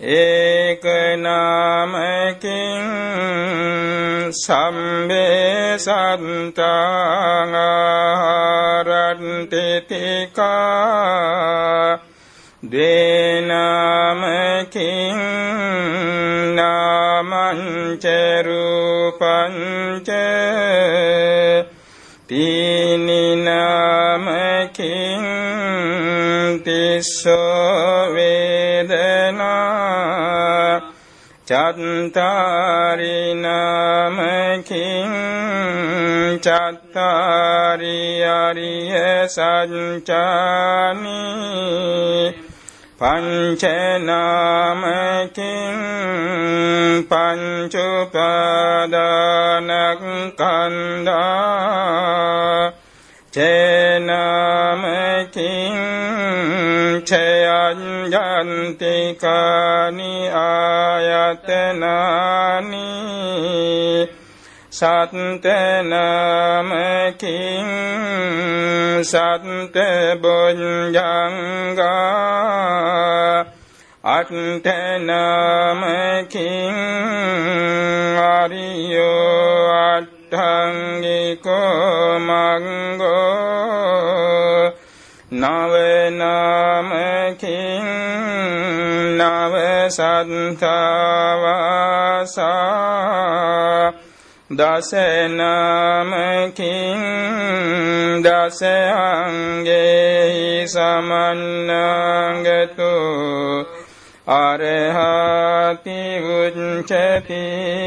ඒක නාමකින් සම්බේ සන්තං ආරන්ති තිකා දේනාමකින් නාමංච රූපංච තීනිනාමකින් තිස්සෝ වේදනා චත්තාරිනාමකින් චත්තාරි අරිය සංචානී පංචනාමකින් පංචුපාදානකන්දා චේනාමකින් චයංජන්තිකානි ආයතනානි සත්තනමකින් සත්ත බොජ්ජංගා අට්ඨනමකින් අරියෝ අට්ඨංගිකෝ මංගෝ නවනමකින් නව සත්තාවාසා දසනමකින් දසංගේ සමන්නගතු අරහති උච්චතිති